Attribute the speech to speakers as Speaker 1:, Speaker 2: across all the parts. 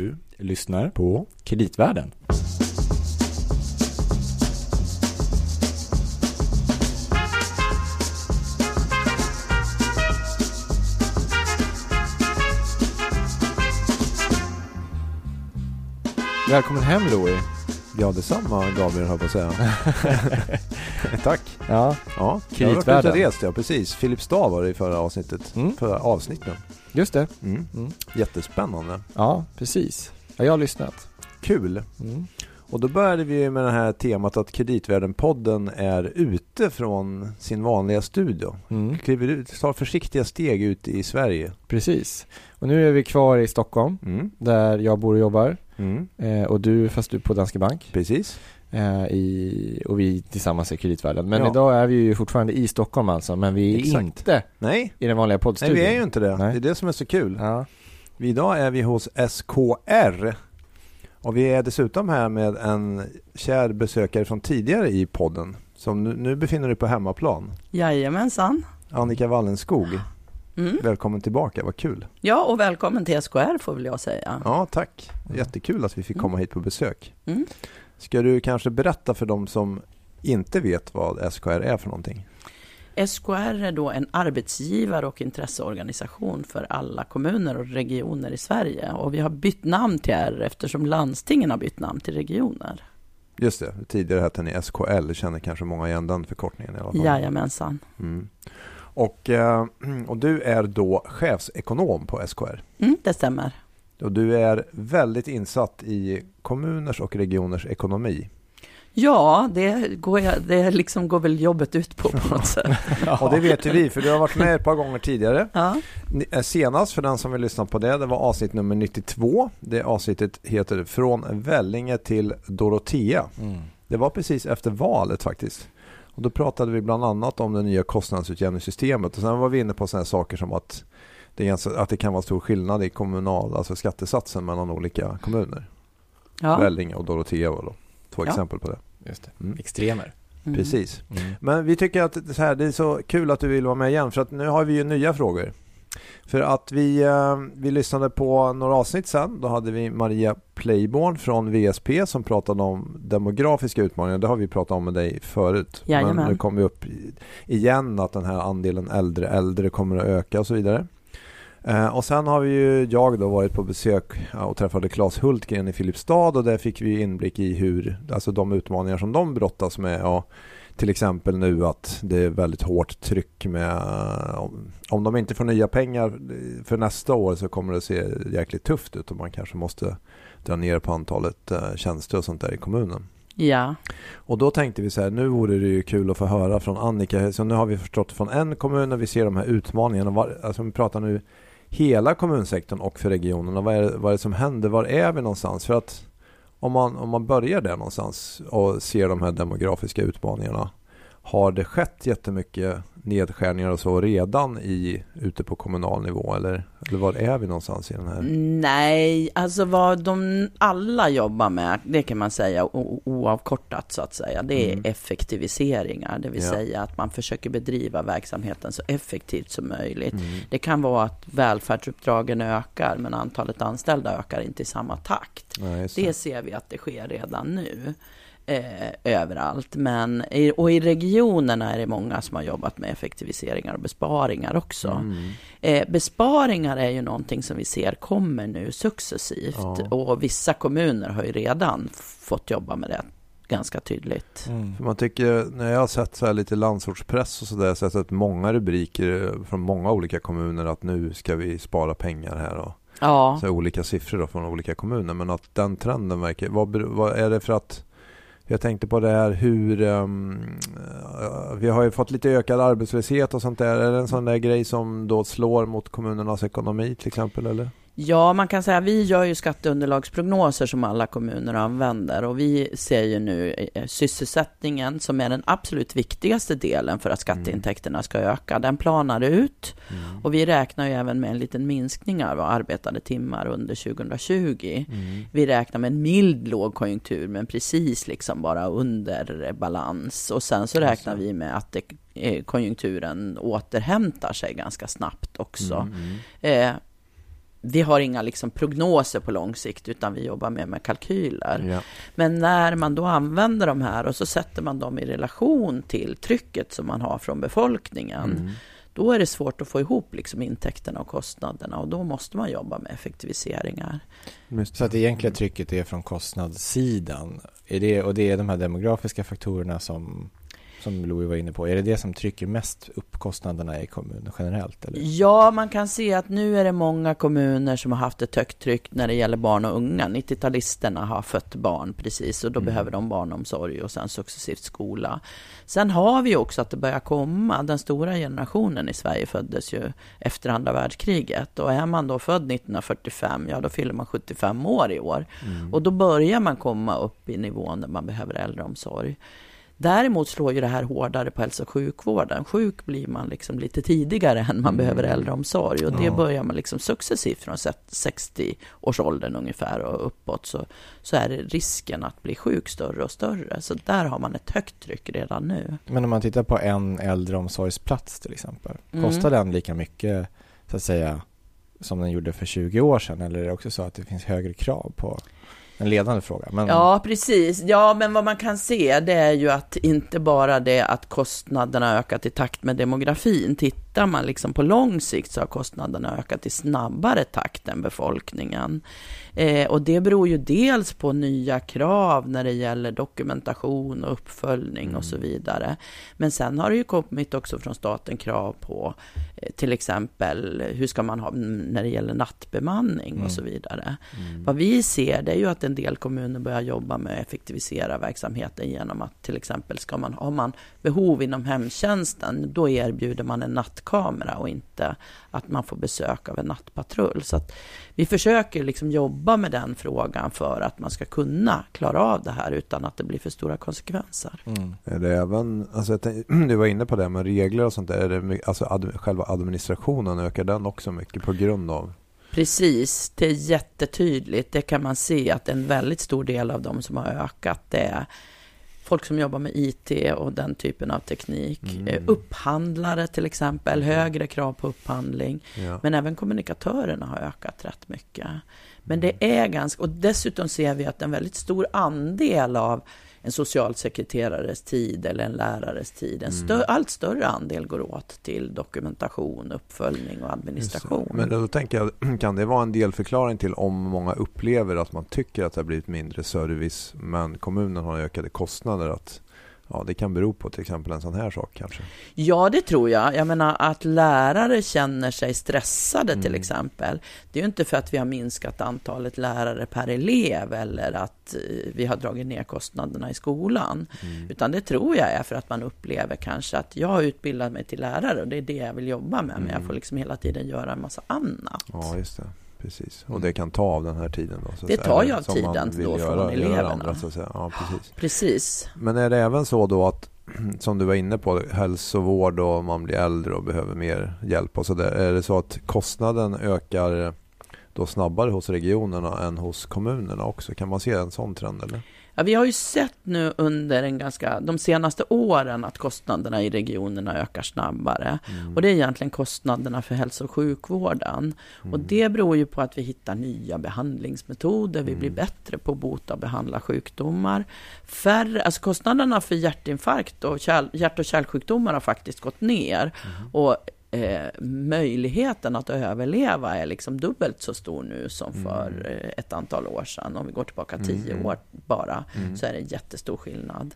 Speaker 1: Du lyssnar på Kreditvärlden. Välkommen hem Louie.
Speaker 2: Ja, detsamma Gabriel höll på att säga. Tack.
Speaker 1: Ja,
Speaker 2: Ja, jag har rest, ja precis. Filipstad var det i förra avsnittet.
Speaker 1: Mm.
Speaker 2: Förra avsnitten.
Speaker 1: Just det.
Speaker 2: Mm.
Speaker 1: Mm.
Speaker 2: Jättespännande.
Speaker 1: Ja, precis. Ja, jag har lyssnat.
Speaker 2: Kul.
Speaker 1: Mm.
Speaker 2: Och då började vi med det här temat att Kreditvärlden-podden är ute från sin vanliga studio.
Speaker 1: Mm.
Speaker 2: Kliver ut, tar försiktiga steg ut i Sverige.
Speaker 1: Precis. Och nu är vi kvar i Stockholm,
Speaker 2: Mm.
Speaker 1: där jag bor och jobbar.
Speaker 2: Mm.
Speaker 1: Eh, och du, fast du på Danske Bank.
Speaker 2: Precis.
Speaker 1: Eh, i, och vi tillsammans i Kreditvärlden. Men
Speaker 2: Ja.
Speaker 1: idag är vi ju fortfarande i Stockholm alltså, men vi är
Speaker 2: Exakt.
Speaker 1: inte
Speaker 2: Nej,
Speaker 1: i den vanliga
Speaker 2: Nej
Speaker 1: poddstudion.
Speaker 2: vi är ju inte det.
Speaker 1: Nej.
Speaker 2: Det är det som är så kul.
Speaker 1: Ja,
Speaker 2: Idag är vi hos SKR. Och vi är dessutom här med en kär besökare från tidigare i podden. Som nu, nu befinner dig på hemmaplan.
Speaker 3: Jajamensan.
Speaker 2: Annika Wallenskog.
Speaker 3: Mm.
Speaker 2: Välkommen tillbaka, vad kul.
Speaker 3: Ja, och välkommen till SKR får väl jag säga.
Speaker 2: Ja, tack. Jättekul att vi fick komma hit på besök.
Speaker 3: Mm.
Speaker 2: Ska du kanske berätta för de som inte vet vad SKR är för någonting?
Speaker 3: SKR är då en arbetsgivare och intresseorganisation för alla kommuner och regioner i Sverige. Och vi har bytt namn till R eftersom landstingen har bytt namn till regioner.
Speaker 2: Just det, tidigare hette ni SKL, känner kanske många igen den förkortningen i alla fall.
Speaker 3: Jajamensan.
Speaker 2: Mm. Och, eh, och du är då chefsekonom på SKR.
Speaker 3: Mm, det stämmer.
Speaker 2: Och du är väldigt insatt i kommuners och regioners ekonomi.
Speaker 3: Ja, det går, jag, det liksom går väl jobbet ut på på något sätt.
Speaker 2: Och det vet ju vi, för du har varit med ett par gånger tidigare.
Speaker 3: Ja,
Speaker 2: eh, Senast, för den som vill lyssna på det, det var avsnitt nummer 92. Det avsnittet heter Från Vällinge till Dorotea.
Speaker 1: mm.
Speaker 2: Det var precis efter valet faktiskt. Och då pratade vi bland annat om det nya kostnadsutjämningssystemet. Och sen var vi inne på sådana saker som att det, ganska, att det kan vara stor skillnad i kommunal, alltså skattesatsen mellan olika kommuner.
Speaker 3: ja.
Speaker 2: Vällinge och Dorotea var då två
Speaker 3: Ja.
Speaker 2: exempel på det.
Speaker 1: just det.
Speaker 2: Mm.
Speaker 1: Extremer.
Speaker 3: Mm.
Speaker 2: Precis.
Speaker 1: Mm.
Speaker 2: Men vi tycker att det, så här, det är så kul att du vill vara med igen för att nu har vi ju nya frågor. För att vi, eh, vi lyssnade på några avsnitt sen. Då hade vi Maria Playborn från VSP som pratade om demografiska utmaningar. Det har vi pratat om med dig förut.
Speaker 3: Jajamän.
Speaker 2: Men nu kommer vi upp igen att den här andelen äldre äldre kommer att öka och så vidare. Eh, och sen har vi ju jag då varit på besök och träffade Claes Hultgren i Filipstad och där fick vi inblick i hur, alltså de utmaningar som de brottas med. Ja, till exempel nu att det är väldigt hårt tryck med om, om de inte får nya pengar för nästa år så kommer det se jäkligt tufft ut och man kanske måste dra ner på antalet eh, tjänster och sånt där i kommunen.
Speaker 3: Ja,
Speaker 2: Och då tänkte vi så här, nu vore det ju kul att få höra från Annika. Så nu har vi förstått från en kommun när vi ser de här utmaningarna. Alltså vi pratar nu hela kommunsektorn och för regionerna. Vad är, det- vad är det som händer? Var är vi någonstans? För att om man, om man börjar där någonstans och ser de här demografiska utmaningarna. Har det skett jättemycket nedskärningar och så redan i, ute på kommunal nivå? Eller, eller var är vi någonstans i den här?
Speaker 3: Nej, alltså vad de alla jobbar med, det kan man säga o- oavkortat så att säga, det är
Speaker 2: Mm.
Speaker 3: effektiviseringar, det vill
Speaker 2: Ja.
Speaker 3: säga att man försöker bedriva verksamheten så effektivt som möjligt.
Speaker 2: Mm.
Speaker 3: Det kan vara att välfärdsuppdragen ökar, men antalet anställda ökar inte i samma takt.
Speaker 2: Just
Speaker 3: Det ser vi att det sker redan nu. Eh, överallt. Men, och i regionerna är det många som har jobbat med effektiviseringar och besparingar också.
Speaker 2: Mm.
Speaker 3: Eh, besparingar är ju någonting som vi ser kommer nu successivt.
Speaker 2: Ja.
Speaker 3: Och vissa kommuner har ju redan fått jobba med det ganska tydligt.
Speaker 1: Mm.
Speaker 2: För man tycker, när jag har sett så här lite landsortspress och sådär, så har jag sett många rubriker från många olika kommuner att nu ska vi spara pengar här och
Speaker 3: Ja,
Speaker 2: så här olika siffror då från olika kommuner. Men att den trenden verkar, vad, vad är det för att jag tänkte på det här hur um, vi har ju fått lite ökad arbetslöshet och sånt där. Är det en sån där grej som då slår mot kommunernas ekonomi till exempel eller?
Speaker 3: Ja, man kan säga vi gör ju skatteunderlagsprognoser som alla kommuner använder och vi ser ju nu eh, sysselsättningen som är den absolut viktigaste delen för att skatteintäkterna ska öka. Den planar ut och vi räknar ju även med en liten minskning av arbetade timmar under 2020. Vi räknar med en mild lågkonjunktur men precis liksom bara under balans och sen så räknar vi med att det, eh, konjunkturen återhämtar sig ganska snabbt också.
Speaker 2: Mm,
Speaker 3: Eh, vi har inga liksom prognoser på lång sikt, utan vi jobbar mer med kalkyler.
Speaker 2: Ja.
Speaker 3: Men när man då använder de här och så sätter man dem i relation till trycket som man har från befolkningen,
Speaker 2: Mm.
Speaker 3: då är det svårt att få ihop liksom intäkterna och kostnaderna och då måste man jobba med effektiviseringar.
Speaker 1: Så att det egentliga trycket är från kostnadssidan. Är det, och det är de här demografiska faktorerna som, som Louis var inne på. Är det det som trycker mest upp kostnaderna i kommunen generellt? Eller?
Speaker 3: Ja, man kan se att nu är det många kommuner som har haft ett högt tryck när det gäller barn och unga. 90-talisterna har fött barn precis och då
Speaker 1: Mm.
Speaker 3: behöver de barnomsorg och sen successivt skola. Sen har vi också att det börjar komma, den stora generationen i Sverige föddes ju efter andra världskriget och är man då född 1945, ja då fyller man 75 år i år.
Speaker 2: Mm.
Speaker 3: Och då börjar man komma upp i nivån där man behöver äldreomsorg. Däremot slår ju det här hårdare på hälso och sjukvården. Sjuk blir man liksom lite tidigare än man
Speaker 2: Mm.
Speaker 3: behöver äldreomsorg. Och det
Speaker 2: Ja.
Speaker 3: börjar man liksom successivt från 60-årsåldern ungefär och uppåt. Så, så är risken att bli sjuk större och större. Så där har man ett högt tryck redan nu.
Speaker 1: Men om man tittar på en äldreomsorgsplats till exempel.
Speaker 3: Mm.
Speaker 1: Kostar den lika mycket så att säga som den gjorde för 20 år sedan? Eller är det också så att det finns högre krav på en ledande fråga? Men,
Speaker 3: Ja, precis. Ja, men vad man kan se det är ju att inte bara det att kostnaderna ökat i takt med demografin. Tittar man liksom på lång sikt så har kostnaderna ökat i snabbare takt än befolkningen. Eh, och det beror ju dels på nya krav när det gäller dokumentation och uppföljning och så vidare. Men sen har det ju kommit också från staten krav på eh, till exempel hur ska man ha mm, när det gäller nattbemanning och så vidare. Vad vi ser det är ju att en del kommuner börjar jobba med att effektivisera verksamheten genom att till exempel ska man, har man behov inom hemtjänsten, då erbjuder man en nattkamera och inte att man får besök av en nattpatrull. Så att vi försöker liksom jobba med den frågan för att man ska kunna klara av det här utan att det blir för stora konsekvenser.
Speaker 1: Mm.
Speaker 2: Är det även, alltså jag tänk- du var inne på det med regler och sånt där, är det, alltså ad, själva administrationen, ökar den också mycket på grund av?
Speaker 3: Precis, det är jättetydligt. Det kan man se att en väldigt stor del av de som har ökat det är folk som jobbar med IT och den typen av teknik.
Speaker 2: Mm.
Speaker 3: Eh, Upphandlare till exempel, högre krav på upphandling.
Speaker 2: Ja.
Speaker 3: Men även kommunikatörerna har ökat rätt mycket. Men det är ganska, och dessutom ser vi att en väldigt stor andel av en socialsekreterares tid eller en lärares tid, en stö, allt större andel går åt till dokumentation, uppföljning och administration.
Speaker 2: Men då tänker jag, kan det vara en delförklaring till om många upplever att man tycker att det har blivit mindre service men kommunen har ökade kostnader? Att, ja, det kan bero på till exempel en sån här sak kanske.
Speaker 3: Ja, det tror jag. Jag menar att lärare känner sig stressade till
Speaker 2: Mm.
Speaker 3: exempel. Det är ju inte för att vi har minskat antalet lärare per elev eller att eh, vi har dragit ner kostnaderna i skolan.
Speaker 2: Mm.
Speaker 3: Utan det tror jag är för att man upplever kanske att jag har utbildat mig till lärare och det är det jag vill jobba med. Men jag
Speaker 2: Mm.
Speaker 3: får liksom hela tiden göra en massa annat.
Speaker 2: Ja, just det. Precis. Och det kan ta av den här tiden då?
Speaker 3: Det tar ju av tiden då från
Speaker 2: göra, det
Speaker 3: eleverna.
Speaker 2: andra, så. Ja, precis.
Speaker 3: Precis.
Speaker 2: Men är det även så då att, som du var inne på, hälsovård och man blir äldre och behöver mer hjälp och så där. Är det så att kostnaden ökar då snabbare hos regionerna än hos kommunerna också? Kan man se en sån trend eller?
Speaker 3: Ja, vi har ju sett nu under en ganska, de senaste åren att kostnaderna i regionerna ökar snabbare.
Speaker 2: Mm.
Speaker 3: Och det är egentligen kostnaderna för hälso och sjukvården.
Speaker 2: Mm.
Speaker 3: Och det beror ju på att vi hittar nya behandlingsmetoder, vi blir
Speaker 2: Mm.
Speaker 3: bättre på att bota och behandla sjukdomar. Färre, alltså kostnaderna för hjärtinfarkt och kärl, hjärt och kärlsjukdomar har faktiskt gått ner.
Speaker 2: Mm.
Speaker 3: Och eh, möjligheten att överleva är liksom dubbelt så stor nu som för eh, ett antal år sedan. Om vi går tillbaka tio
Speaker 2: Mm.
Speaker 3: år bara,
Speaker 2: Mm.
Speaker 3: så är det en jättestor skillnad.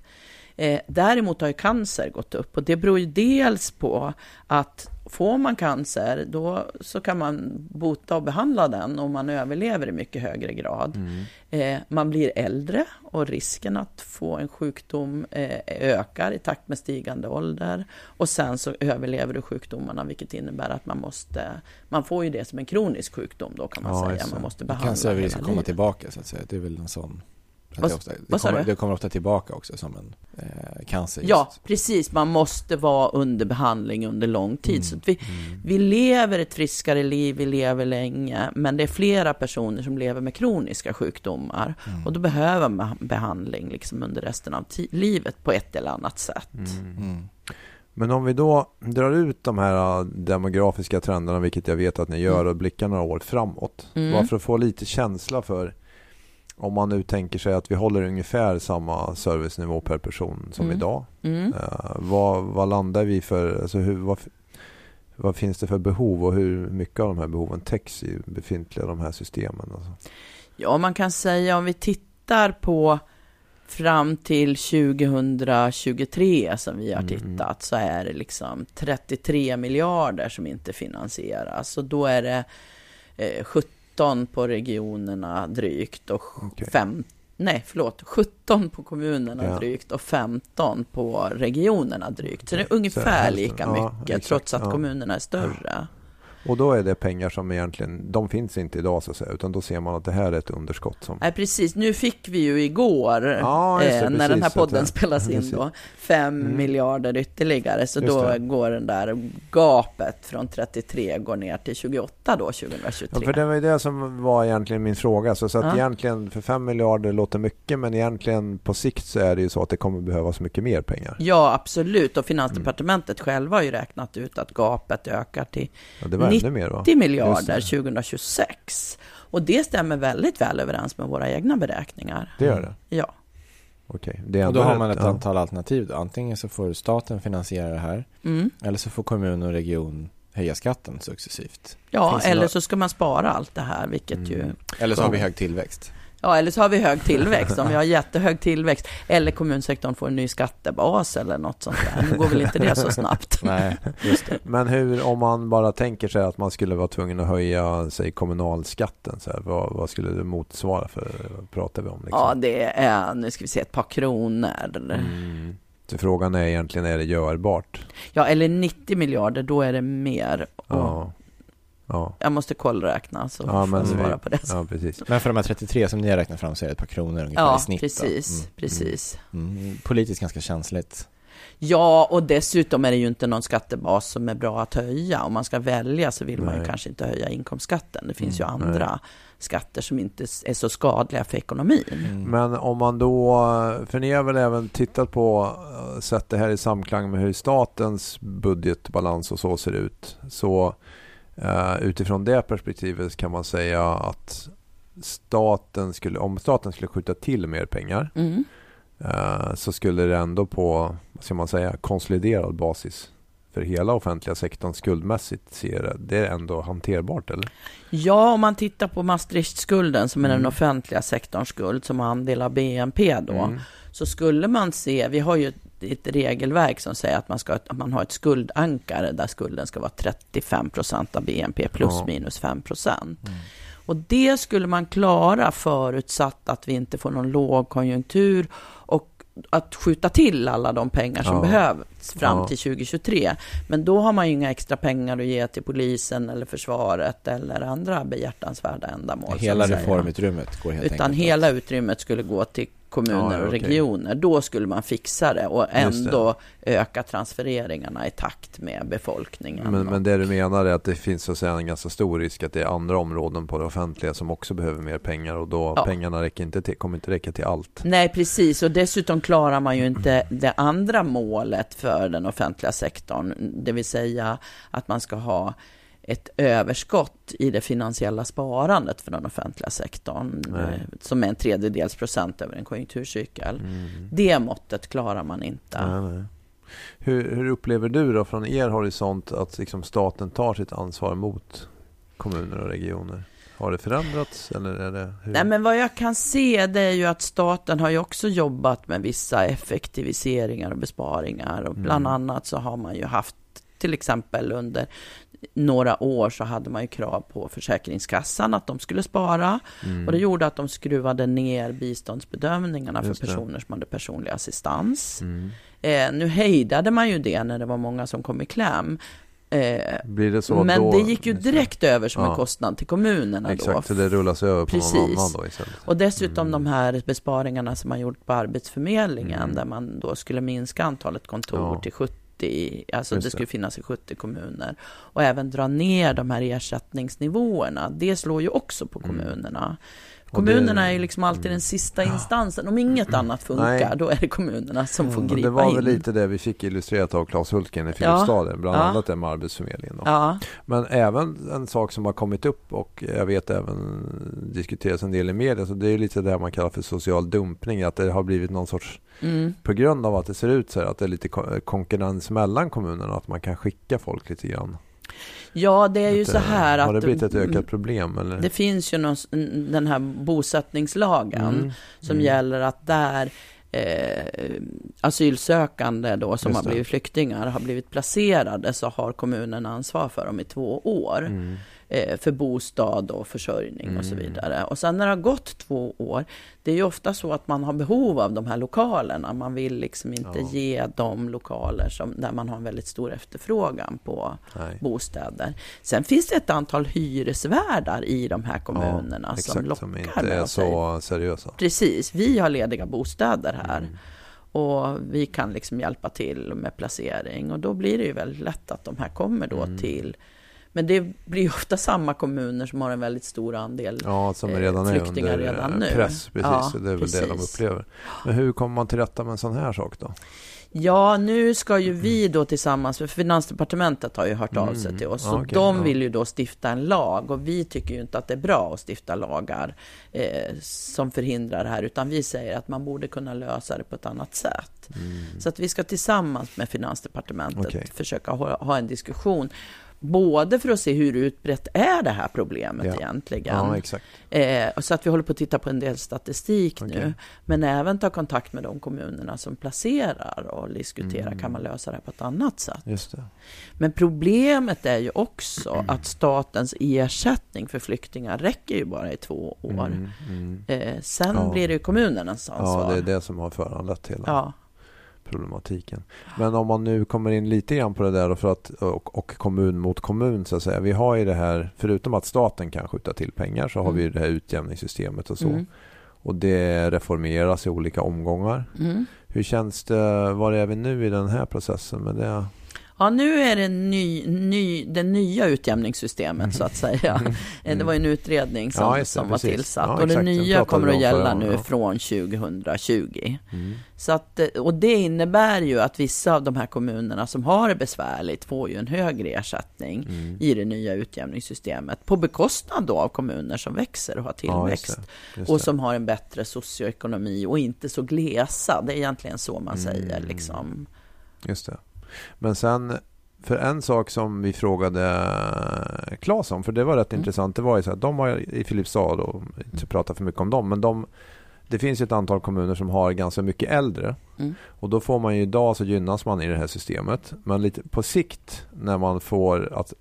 Speaker 3: Eh, däremot har ju cancer gått upp och det beror ju dels på att får man cancer då så kan man bota och behandla den och man överlever i mycket högre grad.
Speaker 2: Mm.
Speaker 3: Eh, man blir äldre och risken att få en sjukdom eh, ökar i takt med stigande ålder. Och sen så överlever du sjukdomarna vilket innebär att man måste, man får ju det som en kronisk sjukdom då kan man
Speaker 2: Ja,
Speaker 3: säga. Man måste behandla
Speaker 1: Cancer vill
Speaker 3: hela
Speaker 1: ska komma
Speaker 3: livet.
Speaker 1: tillbaka så att säga. Det är väl en sån.
Speaker 3: Vad-
Speaker 1: det, ofta, det,
Speaker 3: vad
Speaker 1: kommer, det kommer ofta tillbaka också som en eh, cancer. Just.
Speaker 3: Ja, precis. Man måste vara under behandling under lång tid.
Speaker 1: Mm.
Speaker 3: Så vi, vi lever ett friskare liv, vi lever länge, men det är flera personer som lever med kroniska sjukdomar.
Speaker 1: Mm.
Speaker 3: Och då behöver man behandling liksom under resten av livet på ett eller annat sätt.
Speaker 2: Mm.
Speaker 1: Mm.
Speaker 2: Men om vi då drar ut de här äh, demografiska trenderna, vilket jag vet att ni gör,
Speaker 3: Mm.
Speaker 2: och blickar några år framåt.
Speaker 3: Mm.
Speaker 2: Bara för att få lite känsla för om man nu tänker sig att vi håller ungefär samma servicenivå per person som
Speaker 3: Mm.
Speaker 2: idag.
Speaker 3: Mm.
Speaker 2: Eh, vad, vad landar vi för, alltså hur, vad, vad finns det för behov och hur mycket av de här behoven täcks i befintliga de här systemen? Alltså?
Speaker 3: Ja, man kan säga om vi tittar på fram till 2023 som vi har
Speaker 2: Mm,
Speaker 3: tittat så är det liksom 33 miljarder som inte finansieras och då är det eh, 17 på regionerna drygt och
Speaker 2: Okej.
Speaker 3: fem, nej förlåt, 17 på kommunerna
Speaker 2: Ja.
Speaker 3: drygt och 15 på regionerna drygt. Så det är ungefär lika
Speaker 2: Ja,
Speaker 3: mycket
Speaker 2: exakt.
Speaker 3: trots att
Speaker 2: Ja.
Speaker 3: kommunerna är större.
Speaker 2: Och då är det pengar som egentligen, de finns inte idag så att säga, utan då ser man att det här är ett underskott som...
Speaker 3: Nej, precis. Nu fick vi ju igår,
Speaker 2: Ja, det,
Speaker 3: eh, när den här podden
Speaker 2: det-
Speaker 3: spelas in då, fem
Speaker 2: Mm.
Speaker 3: miljarder ytterligare. Så
Speaker 2: Just
Speaker 3: då
Speaker 2: det.
Speaker 3: går den där gapet från 33 går ner till 28 då, 2023.
Speaker 2: Ja, för det var ju det som var egentligen min fråga. Så, så att
Speaker 3: Ja.
Speaker 2: egentligen för 5 miljarder låter mycket men egentligen på sikt så är det ju så att det kommer behövas mycket mer pengar.
Speaker 3: Ja, absolut. Och Finansdepartementet
Speaker 2: Mm.
Speaker 3: själva har ju räknat ut att gapet ökar till
Speaker 2: Ja,
Speaker 3: 90
Speaker 2: ännu mer va?
Speaker 3: 90 miljarder
Speaker 2: Just det.
Speaker 3: 2026. Och det stämmer väldigt väl överens med våra egna beräkningar.
Speaker 2: Det gör det?
Speaker 3: Ja,
Speaker 2: Okej. Det är
Speaker 1: Och då har man ett
Speaker 2: ja.
Speaker 1: antal alternativ. Antingen så får staten finansiera det här.
Speaker 3: mm.
Speaker 1: Eller så får kommun och region höja skatten successivt.
Speaker 3: ja eller
Speaker 1: några-
Speaker 3: så ska man spara allt det här, vilket ju
Speaker 2: Mm.
Speaker 1: Eller så har vi hög tillväxt.
Speaker 3: Ja, eller så har vi hög tillväxt, om vi har jättehög tillväxt. Eller kommunsektorn får en ny skattebas eller något sånt där. Nu går väl inte det så snabbt.
Speaker 1: Nej, just det.
Speaker 2: Men hur, om man bara tänker sig att man skulle vara tvungen att höja sig kommunalskatten, så här, vad, vad skulle det motsvara för, vad pratar vi om? Liksom?
Speaker 3: Ja, det är, nu ska vi se, ett par kronor.
Speaker 2: Mm. Så frågan är egentligen, är det görbart?
Speaker 3: Ja, eller 90 miljarder, då är det mer.
Speaker 2: Ja. Ja,
Speaker 3: Jag måste kollräkna, så
Speaker 2: Ja,
Speaker 3: får jag svara på det.
Speaker 2: ja precis.
Speaker 1: Men för de här 33 som ni har räknat fram så är det ett par kronor ungefär
Speaker 3: Ja,
Speaker 1: i snitt. då.
Speaker 3: precis,
Speaker 1: Mm.
Speaker 3: precis.
Speaker 1: Mm. Politiskt ganska känsligt.
Speaker 3: Ja, och dessutom är det ju inte någon skattebas som är bra att höja. Om man ska välja så vill man ju
Speaker 2: Nej.
Speaker 3: kanske inte höja inkomstskatten. Det finns
Speaker 1: Mm,
Speaker 3: ju andra skatter som inte är så skadliga för ekonomin.
Speaker 1: Mm.
Speaker 2: Men om man då, för ni har väl även tittat på, eh, sett det här i samklang med hur statens budgetbalans och så ser ut. Så eh, utifrån det perspektivet kan man säga att staten skulle, om staten skulle skjuta till mer pengar
Speaker 3: Mm.
Speaker 2: eh, så skulle det ändå på, vad ska man säga, konsoliderad basis för hela offentliga sektorn skuldmässigt se det, det är ändå hanterbart eller?
Speaker 3: Ja, om man tittar på Maastrichtskulden som är den
Speaker 2: Mm.
Speaker 3: offentliga sektorns skuld som andel av BNP då,
Speaker 2: Mm.
Speaker 3: så skulle man se, vi har ju ett, regelverk som säger att man, ska, att man har ett skuldankare där skulden ska vara 35 procent av BNP plus
Speaker 2: Ja.
Speaker 3: minus 5 procent.
Speaker 1: Mm.
Speaker 3: Och det skulle man klara förutsatt att vi inte får någon lågkonjunktur och att skjuta till alla de pengar som
Speaker 2: Ja.
Speaker 3: behövs fram
Speaker 2: Ja.
Speaker 3: till 2023. Men då har man ju inga extra pengar att ge till polisen eller försvaret eller andra behjärtansvärda ändamål.
Speaker 1: Hela reformutrymmet går helt
Speaker 3: Utan
Speaker 1: enkelt
Speaker 3: hela utrymmet skulle gå till kommuner
Speaker 2: Ja, ja,
Speaker 3: och regioner. Då skulle man fixa det och
Speaker 2: Just det.
Speaker 3: ändå öka transfereringarna i takt med befolkningen.
Speaker 2: Men, men det du menar är att det finns så att säga en ganska stor risk att det är andra områden på det offentliga som också behöver mer pengar och då
Speaker 3: Ja.
Speaker 2: pengarna räcker inte till, kommer inte räcka till allt.
Speaker 3: Nej, precis. Och dessutom klarar man ju inte det andra målet för den offentliga sektorn, det vill säga att man ska ha ett överskott i det finansiella sparandet för den offentliga sektorn,
Speaker 2: Nej.
Speaker 3: som är en tredjedels procent över en konjunkturcykel.
Speaker 2: Mm.
Speaker 3: Det måttet klarar man inte.
Speaker 2: Nej, nej. Hur, hur upplever du då från er horisont att liksom staten tar sitt ansvar mot kommuner och regioner? Har det förändrats eller är det? Hur?
Speaker 3: Nej, men vad jag kan se det är ju att staten har ju också jobbat med vissa effektiviseringar och besparingar. Och bland
Speaker 2: Mm.
Speaker 3: annat så har man ju haft, till exempel under några år så hade man ju krav på Försäkringskassan att de skulle spara.
Speaker 2: Mm.
Speaker 3: Och det gjorde att de skruvade ner biståndsbedömningarna för personer som hade personlig assistans.
Speaker 2: Mm.
Speaker 3: Eh, nu hejdade man ju det när det var många som kom i kläm. Eh,
Speaker 2: det
Speaker 3: men
Speaker 2: då?
Speaker 3: det gick ju direkt över som en
Speaker 2: Ja.
Speaker 3: kostnad till kommunerna då.
Speaker 2: Exakt, så det rullas över på någon
Speaker 3: Precis.
Speaker 2: annan då istället.
Speaker 3: Och dessutom
Speaker 2: Mm.
Speaker 3: de här besparingarna som man gjort på Arbetsförmedlingen
Speaker 2: Mm.
Speaker 3: där man då skulle minska antalet kontor
Speaker 2: Ja.
Speaker 3: till 70, alltså
Speaker 2: Just
Speaker 3: det skulle
Speaker 2: det.
Speaker 3: finnas i 70 kommuner. Och även dra ner de här ersättningsnivåerna, det slår ju också på
Speaker 2: Mm.
Speaker 3: kommunerna. Kommunerna är ju liksom alltid den sista instansen. Om inget annat funkar,
Speaker 2: Nej.
Speaker 3: då är det kommunerna som får
Speaker 2: Mm,
Speaker 3: gripa
Speaker 2: det var
Speaker 3: in.
Speaker 2: väl lite det vi fick illustrerat av Claes Hultgren i Filipstad, bland
Speaker 3: Ja.
Speaker 2: annat det med Arbetsförmedlingen.
Speaker 3: Ja,
Speaker 2: Men även en sak som har kommit upp och jag vet även diskuteras en del i media, så det är lite det man kallar för social dumpning, att det har blivit någon sorts,
Speaker 3: mm.
Speaker 2: på grund av att det ser ut så här, att det är lite ko- konkurrens mellan kommunerna, att man kan skicka folk lite grann.
Speaker 3: Ja det är ju
Speaker 2: Att,
Speaker 3: så
Speaker 2: eh,
Speaker 3: här att
Speaker 2: Har det blivit ett
Speaker 3: mm,
Speaker 2: ökat problem eller?
Speaker 3: det finns ju någon, den här bosättningslagen
Speaker 2: Mm,
Speaker 3: som
Speaker 2: mm.
Speaker 3: gäller att där eh, asylsökande då som har blivit flyktingar har blivit placerade så har kommunen ansvar för dem i två år.
Speaker 2: Mm.
Speaker 3: Eh, för bostad och försörjning och så
Speaker 2: Mm.
Speaker 3: vidare. Och sen när det har gått två år, det är ju ofta så att man har behov av de här lokalerna. Man vill liksom inte
Speaker 2: Ja.
Speaker 3: ge de lokaler som, där man har en väldigt stor efterfrågan på
Speaker 2: Nej.
Speaker 3: bostäder. Sen finns det ett antal hyresvärdar i de här kommunerna
Speaker 2: Ja,
Speaker 3: som lockar
Speaker 2: som inte är så seriösa.
Speaker 3: Precis, vi har lediga bostäder här.
Speaker 2: Mm.
Speaker 3: Och vi kan liksom hjälpa till med placering. Och då blir det ju väldigt lätt att de här kommer då
Speaker 2: Mm.
Speaker 3: till men det blir ofta samma kommuner som har en väldigt stor andel.
Speaker 2: Ja, som
Speaker 3: eh,
Speaker 2: redan är
Speaker 3: flyktingar
Speaker 2: under
Speaker 3: redan
Speaker 2: eh,
Speaker 3: nu.
Speaker 2: press. Precis,
Speaker 3: Ja,
Speaker 2: så det är väl det de
Speaker 3: precis.
Speaker 2: upplever. Men hur kommer man till rätta med en sån här sak då?
Speaker 3: Ja, nu ska ju vi då tillsammans, för Finansdepartementet har ju hört av sig
Speaker 2: Mm.
Speaker 3: till oss,
Speaker 2: Ja,
Speaker 3: så
Speaker 2: okej,
Speaker 3: de vill ju då stifta en lag och vi tycker ju inte att det är bra att stifta lagar eh, som förhindrar det här, utan vi säger att man borde kunna lösa det på ett annat sätt.
Speaker 2: Mm.
Speaker 3: Så att vi ska tillsammans med Finansdepartementet
Speaker 2: Okej.
Speaker 3: försöka ha, ha en diskussion. Både för att se hur utbrett är det här problemet
Speaker 2: Ja.
Speaker 3: egentligen.
Speaker 2: Ja.
Speaker 3: Eh, så att vi håller på att titta på en del statistik
Speaker 2: Okej.
Speaker 3: nu. Men även ta kontakt med de kommunerna som placerar och diskutera,
Speaker 2: Mm.
Speaker 3: kan man lösa det på ett annat sätt? Men problemet är ju också att statens ersättning för flyktingar räcker ju bara i två år.
Speaker 2: Mm, mm.
Speaker 3: Eh, sen
Speaker 2: Ja.
Speaker 3: blir det ju kommunernas ansvar.
Speaker 2: Ja, det är det som har föranlett hela. Problematiken. Men om man nu kommer in lite grann på det där och, för att, och, och kommun mot kommun så att säga. Vi har ju det här, förutom att staten kan skjuta till pengar så har
Speaker 3: Mm.
Speaker 2: vi ju det här utjämningssystemet och så.
Speaker 3: Mm.
Speaker 2: Och det reformeras i olika omgångar.
Speaker 3: Mm.
Speaker 2: Hur känns det, var är vi nu i den här processen med det?
Speaker 3: Ja, nu är det ny, ny, det nya utjämningssystemet så att säga. Eh, Det var ju en utredning som,
Speaker 2: Ja, det,
Speaker 3: som var
Speaker 2: precis.
Speaker 3: tillsatt.
Speaker 2: Ja,
Speaker 3: och det nya kommer att gälla nu
Speaker 2: ja.
Speaker 3: från 2020.
Speaker 2: Mm.
Speaker 3: Så att, eh, och det innebär ju att vissa av de här kommunerna som har det besvärligt får ju en högre ersättning
Speaker 2: Mm.
Speaker 3: i det nya utjämningssystemet på bekostnad då av kommuner som växer och har
Speaker 2: Ja, just
Speaker 3: tillväxt
Speaker 2: det, just
Speaker 3: och som har en bättre socioekonomi och inte så glesa. Det är egentligen så man
Speaker 2: Mm.
Speaker 3: säger liksom.
Speaker 2: Just det. Men sen, för en sak som vi frågade Claes om, för det var rätt
Speaker 3: Mm.
Speaker 2: intressant, det var ju så att de har i Filipstad, och inte prata för mycket om dem, men de, det finns ett antal kommuner som har ganska mycket äldre.
Speaker 3: Mm.
Speaker 2: Och då får man ju idag så gynnas man i det här systemet. Men lite på sikt när man får att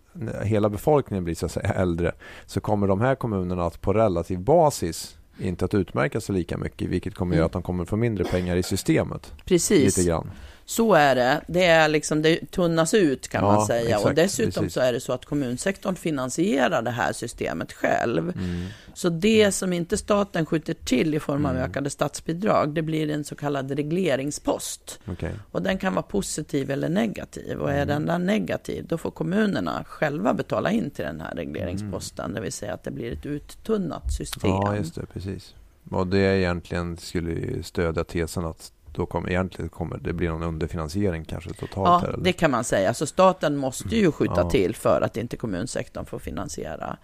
Speaker 2: hela befolkningen blir så att säga äldre så kommer de här kommunerna att på relativ basis inte att utmärka sig lika mycket vilket kommer
Speaker 3: Mm.
Speaker 2: göra att de kommer få mindre pengar i systemet.
Speaker 3: Precis.
Speaker 2: Lite grann.
Speaker 3: Så är det. Det, är liksom, det tunnas ut kan
Speaker 2: Ja,
Speaker 3: man säga. och
Speaker 2: exakt,
Speaker 3: dessutom
Speaker 2: precis.
Speaker 3: så är det så att kommunsektorn finansierar det här systemet själv.
Speaker 2: Mm.
Speaker 3: Så det som inte staten skjuter till i form av
Speaker 2: Mm.
Speaker 3: ökade statsbidrag, det blir en så kallad regleringspost.
Speaker 2: Okej.
Speaker 3: Och den kan vara positiv eller negativ. Och är
Speaker 2: Mm.
Speaker 3: den där negativ, då får kommunerna själva betala in till den här regleringsposten. Det vill säga att det blir ett uttunnat system.
Speaker 2: Ja, just det. Precis. Och det egentligen skulle stödja tesen att då kommer egentligen kommer det blir någon underfinansiering kanske totalt
Speaker 3: Ja,
Speaker 2: här. eller?
Speaker 3: det kan man säga. Så staten måste ju skjuta
Speaker 2: Ja.
Speaker 3: till för att inte kommunsektorn får finansiera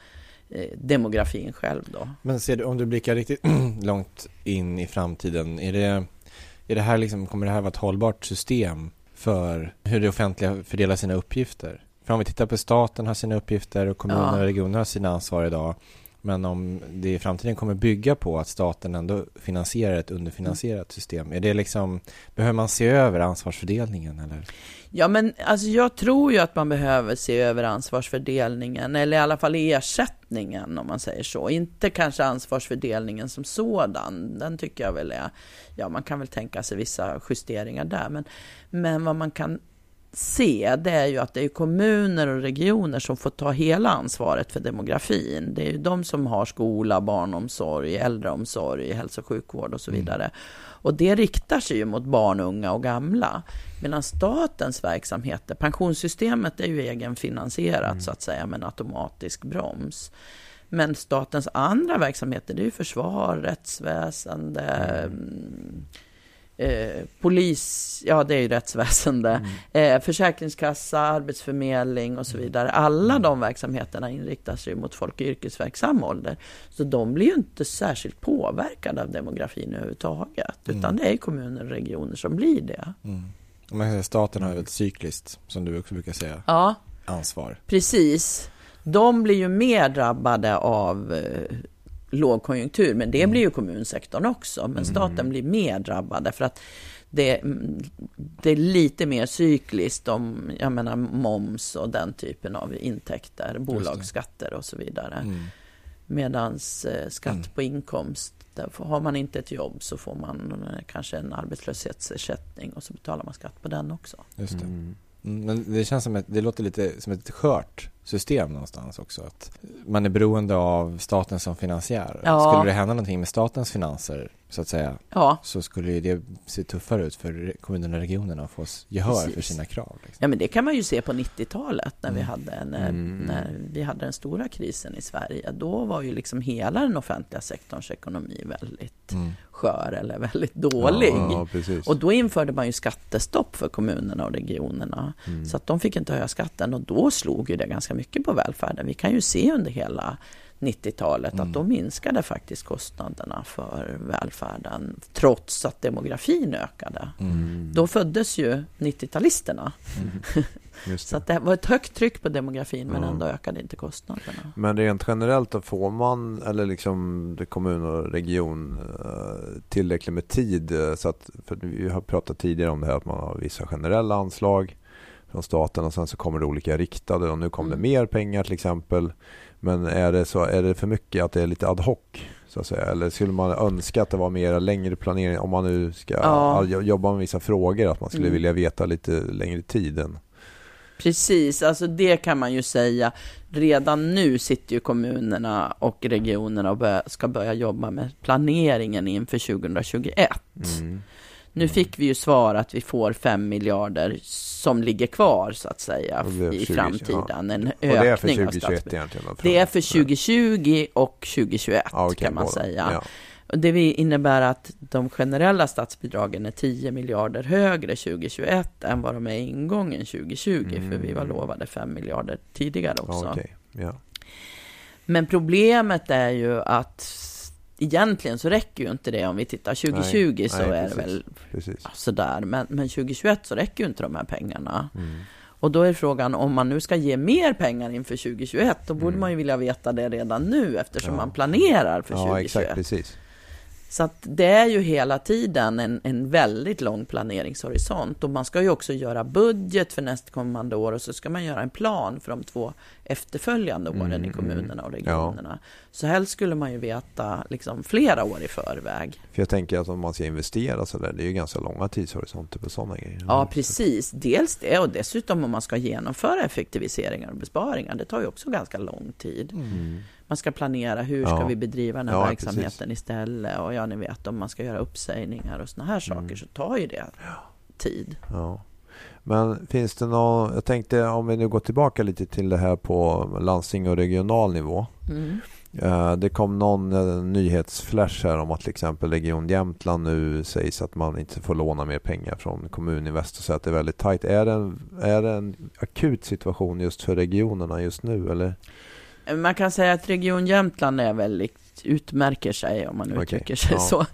Speaker 3: eh, demografin själv då.
Speaker 1: Men ser du, om du blickar riktigt långt in i framtiden, är det, är det här liksom, kommer det här vara ett hållbart system för hur det offentliga fördelar sina uppgifter? För om vi tittar på staten har sina uppgifter och kommuner
Speaker 3: Ja.
Speaker 1: och regioner har sina ansvar idag. Men om det i framtiden kommer bygga på att staten ändå finansierar ett underfinansierat system, är det liksom, behöver man se över ansvarsfördelningen eller?
Speaker 3: Ja, men alltså jag tror ju att man behöver se över ansvarsfördelningen, eller i alla fall ersättningen om man säger så. Inte kanske ansvarsfördelningen som sådan. Den tycker jag väl är, ja man kan väl tänka sig vissa justeringar där. Men, men vad man kan se, det är ju att det är kommuner och regioner som får ta hela ansvaret för demografin. Det är ju de som har skola, barnomsorg, äldreomsorg, hälso och sjukvård och så vidare. Och det riktar sig ju mot barn, unga och gamla. Medan statens verksamheter, pensionssystemet är ju egenfinansierat så att säga med en automatisk broms. Men statens andra verksamheter, det är ju försvar, rättsväsende, mm. Eh, polis, ja det är ju rättsväsende, mm. eh, försäkringskassa, arbetsförmedling och så mm. vidare. Alla mm. de verksamheterna inriktar sig mot folk i yrkesverksam ålder. Så de blir ju inte särskilt påverkade av demografin överhuvudtaget. Mm. Utan det är kommuner och regioner som blir det.
Speaker 1: Mm. Staten har ju ett cykliskt, som du också brukar säga,
Speaker 3: ja,
Speaker 1: ansvar.
Speaker 3: Precis. De blir ju mer drabbade av eh, lågkonjunktur, men det blir ju kommunsektorn också. Men staten blir mer drabbad för att det, det, är lite mer cykliskt om, jag menar moms och den typen av intäkter, bolagsskatter och så vidare. Mm. Medans eh, skatt mm. på inkomst, där har man inte ett jobb så får man eh, kanske en arbetslöshetsersättning och så betalar man skatt på den också.
Speaker 1: Just det. Mm. mm men det känns som ett, det låter lite som ett skört system någonstans också. Att man är beroende av staten som finansiär. Ja. Skulle det hända någonting med statens finanser så att säga,
Speaker 3: ja.
Speaker 1: så skulle det se tuffare ut för kommunerna och regionerna att få gehör Precis. för sina krav. Liksom.
Speaker 3: Ja, men det kan man ju se på 90-talet när, mm. vi hade, när, mm. när vi hade den stora krisen i Sverige. Då var ju liksom hela den offentliga sektorns ekonomi väldigt mm. skör eller väldigt dålig.
Speaker 2: Ja,
Speaker 3: och då införde man ju skattestopp för kommunerna och regionerna. Mm. Så att de fick inte höja skatten och då slog ju det ganska mycket på välfärden. Vi kan ju se under hela 90-talet mm. att då minskade faktiskt kostnaderna för välfärden trots att demografin ökade. Mm. Då föddes ju 90-talisterna. Mm. Så att det var ett högt tryck på demografin men ändå ökade inte kostnaderna.
Speaker 2: Men rent generellt då får man, eller liksom kommun och region eh, tillräckligt med tid eh, så att, för vi har pratat tidigare om det här att man har vissa generella anslag från staten och sen så kommer det olika riktade och nu kommer mm. det mer pengar till exempel. Men är det, så, är det för mycket att det är lite ad hoc? Så att säga? Eller skulle man önska att det var mer längre planering om man nu ska ja. jobba med vissa frågor? Att man skulle mm. vilja veta lite längre tid än
Speaker 3: Precis, alltså det kan man ju säga. Redan nu sitter ju kommunerna och regionerna och ska börja jobba med planeringen inför 2021. Mm. Nu fick vi ju svar att vi får 5 miljarder som ligger kvar så att säga i 20, framtiden. Ja. En ökning och det är för 2021 egentligen? Det är för 2020 och 2021 ja, okay, kan man båda. säga. Ja. Det innebär att de generella statsbidragen är 10 miljarder högre 2021 än vad de är ingången 2020, mm. för vi var mm. lovade 5 miljarder tidigare också.
Speaker 2: Okay. Ja.
Speaker 3: Men problemet är ju att egentligen så räcker ju inte det om vi tittar 2020 nej, så nej, är precis, det väl precis. sådär. Men, men 2021 så räcker ju inte de här pengarna. Mm. Och då är frågan om man nu ska ge mer pengar inför 2021, då borde mm. man ju vilja veta det redan nu eftersom ja. man planerar för 2021. Ja, exakt, precis. Så att det är ju hela tiden en, en väldigt lång planeringshorisont och man ska ju också göra budget för nästkommande år och så ska man göra en plan för de två efterföljande åren mm, i kommunerna och regionerna. Ja. Så helst skulle man ju veta liksom flera år i förväg.
Speaker 2: För jag tänker att om man ska investera så där, det är ju ganska långa tidshorisonter på sådana grejer.
Speaker 3: Ja, precis. Dels det och dessutom om man ska genomföra effektiviseringar och besparingar. Det tar ju också ganska lång tid. Mm man ska planera hur ska vi bedriva den här ja, verksamheten precis. istället. Och ja, ni vet om man ska göra uppsägningar och sådana här saker mm. så tar ju det tid.
Speaker 2: Ja. Men finns det någon, jag tänkte om vi nu går tillbaka lite till det här på landsting och regional nivå. Mm. Uh, det kom någon uh, nyhetsflash här om att till exempel Region Jämtland nu sägs att man inte får låna mer pengar från Kommuninvest och så att det är väldigt tajt. Är det, en, är det en akut situation just för regionerna just nu eller?
Speaker 3: Man kan säga att Region Jämtland är väldigt utmärker sig, om man uttrycker okay. sig ja. så.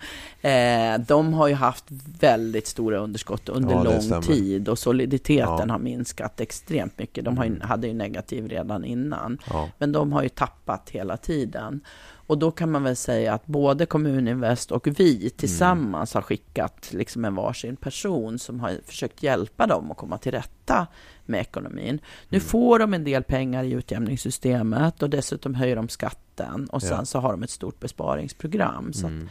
Speaker 3: Eh, de har ju haft väldigt stora underskott under ja, lång tid och soliditeten ja. har minskat extremt mycket. De ju, mm. hade ju negativ redan innan, men de har ju tappat hela tiden. Och då kan man väl säga att både Kommuninvest och vi tillsammans mm. har skickat liksom en varsin person som har försökt hjälpa dem att komma till rätta med ekonomin. Nu mm. får de en del pengar i utjämningssystemet och dessutom höjer de skatten och sen ja. så har de ett stort besparingsprogram. Så mm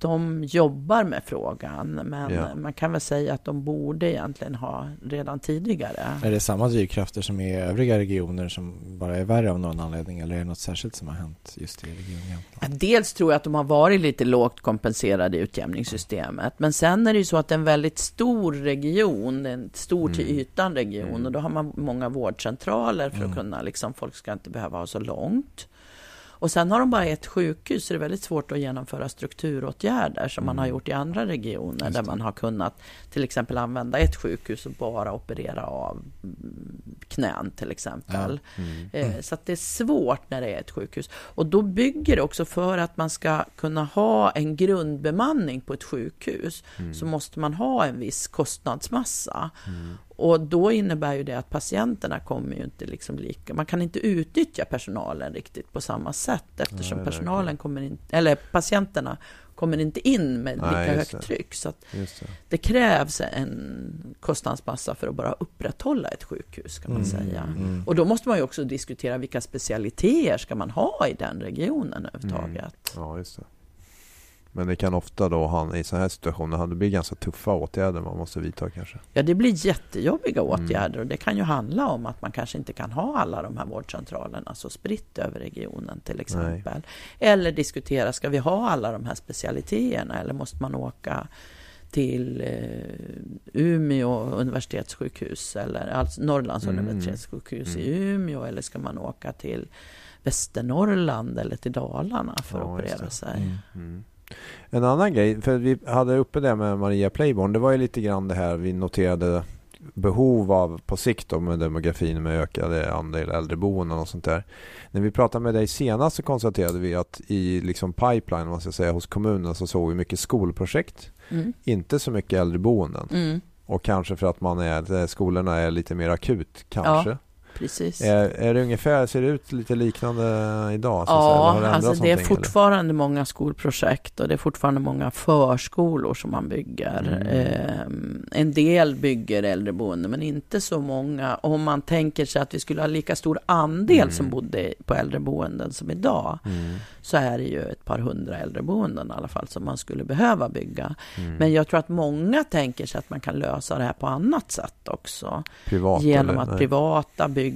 Speaker 3: de jobbar med frågan, men ja. man kan väl säga att de borde egentligen ha redan tidigare.
Speaker 1: Är det samma drivkrafter som i övriga regioner som bara är värre av någon anledning eller är det något särskilt som har hänt just i Region Jämtland?
Speaker 3: Dels tror jag att de har varit lite lågt kompenserade i utjämningssystemet, men sen är det ju så att det är en väldigt stor region, en stor till mm. ytan region mm. och då har man många vårdcentraler för att mm. kunna, liksom, folk ska inte behöva ha så långt. Och sen har de bara ett sjukhus, så det är väldigt svårt att genomföra strukturåtgärder som man har
Speaker 2: Mm.
Speaker 3: gjort i andra regioner, där man har kunnat till exempel använda ett sjukhus och bara operera av mm, knän till exempel.
Speaker 2: Mm.
Speaker 3: Eh, Så att det är svårt när det är ett sjukhus. Och då bygger det också för att man ska kunna ha en grundbemanning på ett sjukhus,
Speaker 2: Mm.
Speaker 3: så måste man ha en viss kostnadsmassa.
Speaker 2: Mm.
Speaker 3: Och då innebär ju det att patienterna kommer ju inte liksom lika, man kan inte utnyttja personalen riktigt på samma sätt eftersom
Speaker 2: Nej,
Speaker 3: personalen kommer in, eller patienterna kommer inte in med lika
Speaker 2: Nej,
Speaker 3: högt
Speaker 2: det.
Speaker 3: tryck. Så
Speaker 2: det.
Speaker 3: det krävs en kostnadsmassa för att bara upprätthålla ett sjukhus kan man
Speaker 1: Mm.
Speaker 3: säga.
Speaker 1: Mm.
Speaker 3: Och då måste man ju också diskutera vilka specialiteter ska man ha i den regionen överhuvudtaget.
Speaker 2: Ja, just det. Men det kan ofta då, han, i sådana här situationer, det blir ganska tuffa åtgärder man måste vidta kanske.
Speaker 3: Ja, det blir jättejobbiga
Speaker 2: Mm.
Speaker 3: åtgärder och det kan ju handla om att man kanske inte kan ha alla de här vårdcentralerna så spritt över regionen till exempel. Eller diskutera, ska vi ha alla de här specialiteterna eller måste man åka till eh, Umeå universitetssjukhus eller alltså Norrlands
Speaker 2: Mm.
Speaker 3: universitetssjukhus i
Speaker 2: Mm.
Speaker 3: Umeå eller ska man åka till Västernorrland eller till Dalarna för
Speaker 2: Ja,
Speaker 3: att operera sig.
Speaker 1: Mm.
Speaker 2: En annan grej, för vi hade uppe det med Maria Playborn, det var ju lite grann det här vi noterade behov av på sikt då med demografin med ökade andel äldreboenden och sånt där. När vi pratade med dig senast så konstaterade vi att i liksom pipeline, man ska säga, hos kommunen så såg vi mycket skolprojekt,
Speaker 3: Mm.
Speaker 2: inte så mycket äldreboenden.
Speaker 3: Mm,
Speaker 2: Och kanske för att man är, skolorna är lite mer akut kanske.
Speaker 3: Precis.
Speaker 2: Är, är det ungefär, ser det ut lite liknande idag? Så
Speaker 3: Ja,
Speaker 2: har det
Speaker 3: alltså det är
Speaker 2: någonting, eller?
Speaker 3: fortfarande många skolprojekt och det är fortfarande många förskolor som man bygger.
Speaker 2: Mm.
Speaker 3: Ehm, en del bygger äldreboende, men inte så många. Om man tänker sig att vi skulle ha lika stor andel
Speaker 2: Mm.
Speaker 3: som bodde på äldreboenden som idag,
Speaker 2: Mm,
Speaker 3: så är det ju ett par hundra äldreboenden i alla fall som man skulle behöva bygga.
Speaker 2: mm.
Speaker 3: Men jag tror att många tänker sig att man kan lösa det här på annat sätt också.
Speaker 2: Privat
Speaker 3: Genom
Speaker 2: eller?
Speaker 3: att
Speaker 2: Nej.
Speaker 3: privata bygger,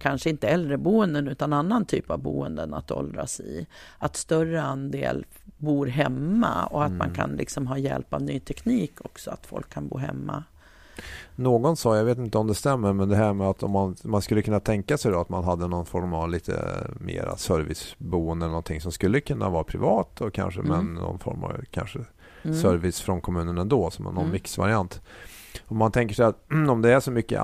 Speaker 3: kanske inte äldreboenden utan annan typ av boenden att åldras i. Att större andel bor hemma och att man
Speaker 2: Mm.
Speaker 3: kan liksom ha hjälp av ny teknik också, att folk kan bo hemma.
Speaker 2: Någon sa, jag vet inte om det stämmer, men det här med att om man, man skulle kunna tänka sig att man hade någon form av lite mera serviceboende eller någonting som skulle kunna vara privat och kanske
Speaker 3: Mm.
Speaker 2: men någon form av kanske
Speaker 3: Mm.
Speaker 2: service från kommunen ändå som någon
Speaker 3: Mm.
Speaker 2: mixvariant. Om man tänker sig att om det är så mycket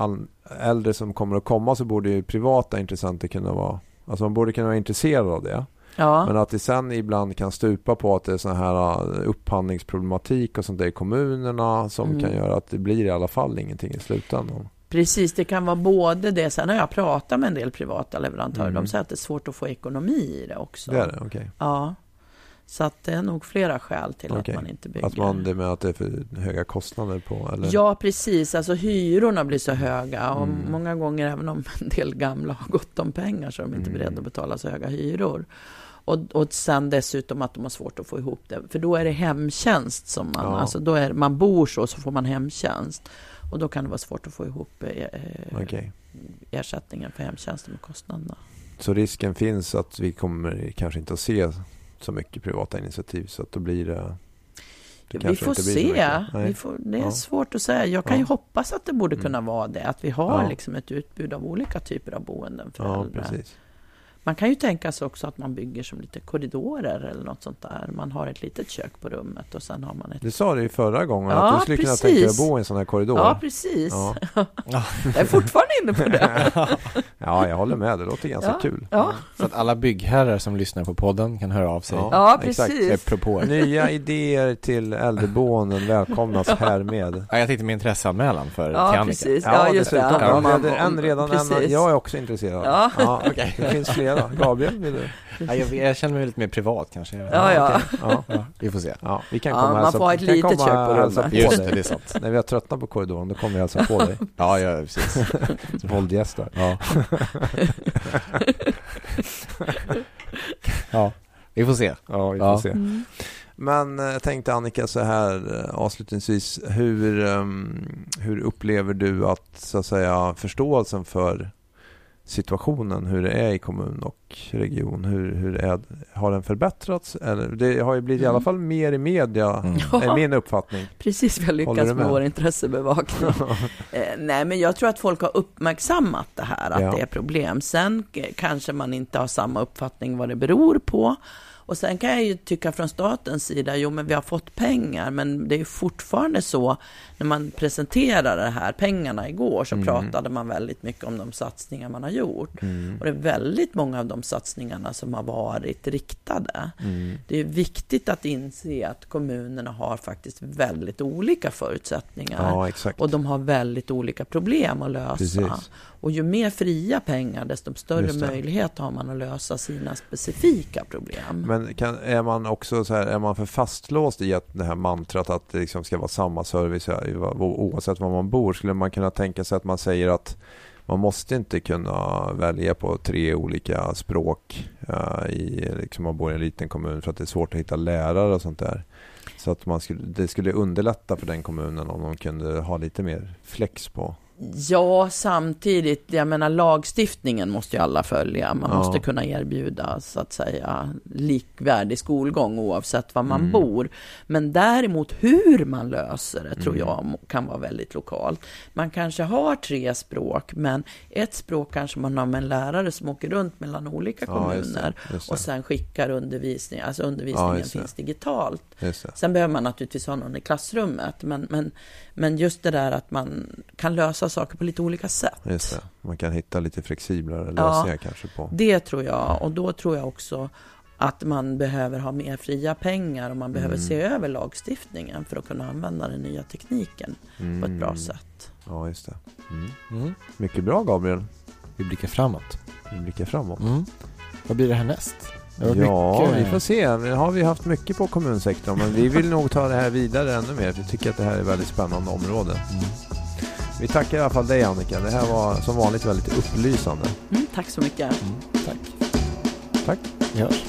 Speaker 2: äldre som kommer att komma så borde ju privata intressenter kunna vara Alltså man borde kunna vara intresserad av det.
Speaker 3: Ja,
Speaker 2: Men att det sen ibland kan stupa på att det är sån här uh, upphandlingsproblematik och sånt där i kommunerna som
Speaker 3: Mm.
Speaker 2: kan göra att det blir i alla fall ingenting i slutändan.
Speaker 3: precis. Det kan vara både det. Sen har jag pratat med en del privata leverantörer.
Speaker 2: Mm.
Speaker 3: De säger att det är svårt att få ekonomi i det också.
Speaker 2: Det är det, okej.
Speaker 3: Ja. Så att det är nog flera skäl till
Speaker 2: Okej.
Speaker 3: att man inte bygger.
Speaker 2: Att man, det med att det är för höga kostnader på eller?
Speaker 3: Ja, precis. Alltså hyrorna blir så höga och
Speaker 2: Mm.
Speaker 3: många gånger även om en del gamla har gott om pengar så är de inte
Speaker 2: Mm.
Speaker 3: beredda att betala så höga hyror. Och, och sen dessutom att de har svårt att få ihop det. För då är det hemtjänst som man,
Speaker 2: Ja.
Speaker 3: alltså då är man bor så så får man hemtjänst. Och då kan det vara svårt att få ihop eh,
Speaker 2: Okej.
Speaker 3: ersättningen för hemtjänsten med kostnaderna.
Speaker 2: Så risken finns att vi kommer kanske inte att se så mycket privata initiativ så att då blir det... det
Speaker 3: Vi
Speaker 2: kanske
Speaker 3: får se. Vi får, det är
Speaker 2: Ja.
Speaker 3: svårt att säga. Jag kan
Speaker 2: Ja.
Speaker 3: ju hoppas att det borde
Speaker 2: Mm.
Speaker 3: kunna vara det. Att vi har
Speaker 2: Ja.
Speaker 3: liksom ett utbud av olika typer av boenden för
Speaker 2: Ja,
Speaker 3: äldre.
Speaker 2: precis.
Speaker 3: Man kan ju tänka sig också att man bygger som lite korridorer eller något sånt där. Man har ett litet kök på rummet och sen har man ett...
Speaker 2: Du sa det ju förra gången
Speaker 3: Ja,
Speaker 2: att du skulle kunna
Speaker 3: precis.
Speaker 2: tänka dig att bo i en sån här korridor.
Speaker 3: Ja, precis.
Speaker 2: Ja.
Speaker 3: Jag är fortfarande inne på det.
Speaker 2: ja, jag håller med. Det låter ganska
Speaker 3: Ja.
Speaker 2: kul.
Speaker 3: Ja,
Speaker 1: Så att alla byggherrar som lyssnar på podden kan höra av sig.
Speaker 2: Ja.
Speaker 3: ja precis.
Speaker 2: Nya idéer till äldreboenden välkomnas härmed.
Speaker 1: Ja, jag tänkte med intresseanmälan för till
Speaker 3: Ja,
Speaker 1: Annika.
Speaker 3: precis. Ja, just det.
Speaker 2: Ja, en redan en,
Speaker 3: precis.
Speaker 2: jag är också intresserad.
Speaker 3: Ja.
Speaker 1: okej.
Speaker 2: Det finns flera. Gabriel, vill du?
Speaker 1: Ja, jag, jag känner mig lite mer privat kanske.
Speaker 3: Ja, ja.
Speaker 2: ja.
Speaker 1: Ja, vi får se.
Speaker 2: ja. Vi kan
Speaker 3: Ja,
Speaker 2: komma och
Speaker 3: man får ha ett litet kök på rummet.
Speaker 1: Just det, det är sant.
Speaker 2: När vi har tröttnat på korridoren, då kommer vi hälsa på dig.
Speaker 1: Ja, ja, precis.
Speaker 2: Som våldgäster.
Speaker 1: Ja. ja, vi får se.
Speaker 2: Ja, vi får
Speaker 1: Ja.
Speaker 2: se.
Speaker 3: Mm.
Speaker 2: Men eh, jag tänkte Annika så här eh, avslutningsvis. Hur, ehm, hur upplever du att, så att säga, förståelsen för situationen, hur det är i kommun och region. Hur, hur är, har den förbättrats? Eller, det har ju blivit i alla
Speaker 3: Mm.
Speaker 2: fall mer i media,
Speaker 1: Mm.
Speaker 2: är min uppfattning.
Speaker 3: Precis, vi har lyckats med
Speaker 2: med?
Speaker 3: vår intressebevakning. Eh, nej, men jag tror att folk har uppmärksammat det här, att
Speaker 2: Ja.
Speaker 3: det är problem. Sen k- kanske man inte har samma uppfattning vad det beror på. Och sen kan jag ju tycka från statens sida, jo men vi har fått pengar, men det är fortfarande så, när man presenterade de här pengarna igår, så
Speaker 2: Mm.
Speaker 3: pratade man väldigt mycket om de satsningar man har gjort.
Speaker 2: Mm.
Speaker 3: Och det är väldigt många av de satsningarna som har varit riktade.
Speaker 2: Mm.
Speaker 3: Det är viktigt att inse att kommunerna har faktiskt väldigt olika förutsättningar.
Speaker 2: Ja.
Speaker 3: Och de har väldigt olika problem att lösa.
Speaker 2: Precis.
Speaker 3: Och ju mer fria pengar, desto större möjlighet har man att lösa sina specifika problem.
Speaker 2: Men kan, är man också så här, är man för fastlåst i att det här mantrat att det liksom ska vara samma service oavsett var man bor? Skulle man kunna tänka sig att man säger att man måste inte kunna välja på tre olika språk uh, i, liksom man bor i en liten kommun för att det är svårt att hitta lärare och sånt där. Så att man skulle, det skulle underlätta för den kommunen om de kunde ha lite mer flex på.
Speaker 3: Ja, samtidigt, jag menar lagstiftningen måste ju alla följa. Man
Speaker 2: Ja.
Speaker 3: måste kunna erbjuda, så att säga, likvärdig skolgång oavsett var man
Speaker 2: Mm.
Speaker 3: bor. Men däremot hur man löser det tror
Speaker 2: Mm.
Speaker 3: jag kan vara väldigt lokalt. Man kanske har tre språk, men ett språk kanske man har med en lärare som åker runt mellan olika
Speaker 2: Ja, just det,
Speaker 3: kommuner
Speaker 2: just
Speaker 3: och
Speaker 2: det.
Speaker 3: sen skickar undervisning, alltså undervisningen
Speaker 2: det.
Speaker 3: finns digitalt. Sen behöver man naturligtvis ha någon i klassrummet, men, men, men just det där att man kan lösa saker på lite olika sätt.
Speaker 2: Just det. Man kan hitta lite flexiblare
Speaker 3: Ja.
Speaker 2: lösningar kanske på.
Speaker 3: Det tror jag, och då tror jag också att man behöver ha mer fria pengar och man behöver
Speaker 2: Mm.
Speaker 3: se över lagstiftningen för att kunna använda den nya tekniken på ett bra
Speaker 2: Mm.
Speaker 3: sätt.
Speaker 2: Ja, just det. Mm.
Speaker 1: Mm.
Speaker 2: Mycket bra Gabriel.
Speaker 1: Vi blickar framåt.
Speaker 2: Vi blickar framåt.
Speaker 1: Mm. Vad blir det härnäst? Det
Speaker 2: Ja,
Speaker 1: mycket-
Speaker 2: vi får se. Nu har vi haft mycket på kommunsektorn men vi vill nog ta det här vidare ännu mer. Vi tycker att det här är ett väldigt spännande område.
Speaker 1: Mm.
Speaker 2: Vi tackar i alla fall dig Annika. Det här var som vanligt väldigt upplysande.
Speaker 3: Mm, tack så mycket.
Speaker 1: Mm. Tack.
Speaker 2: Tack.
Speaker 1: Vi hörs.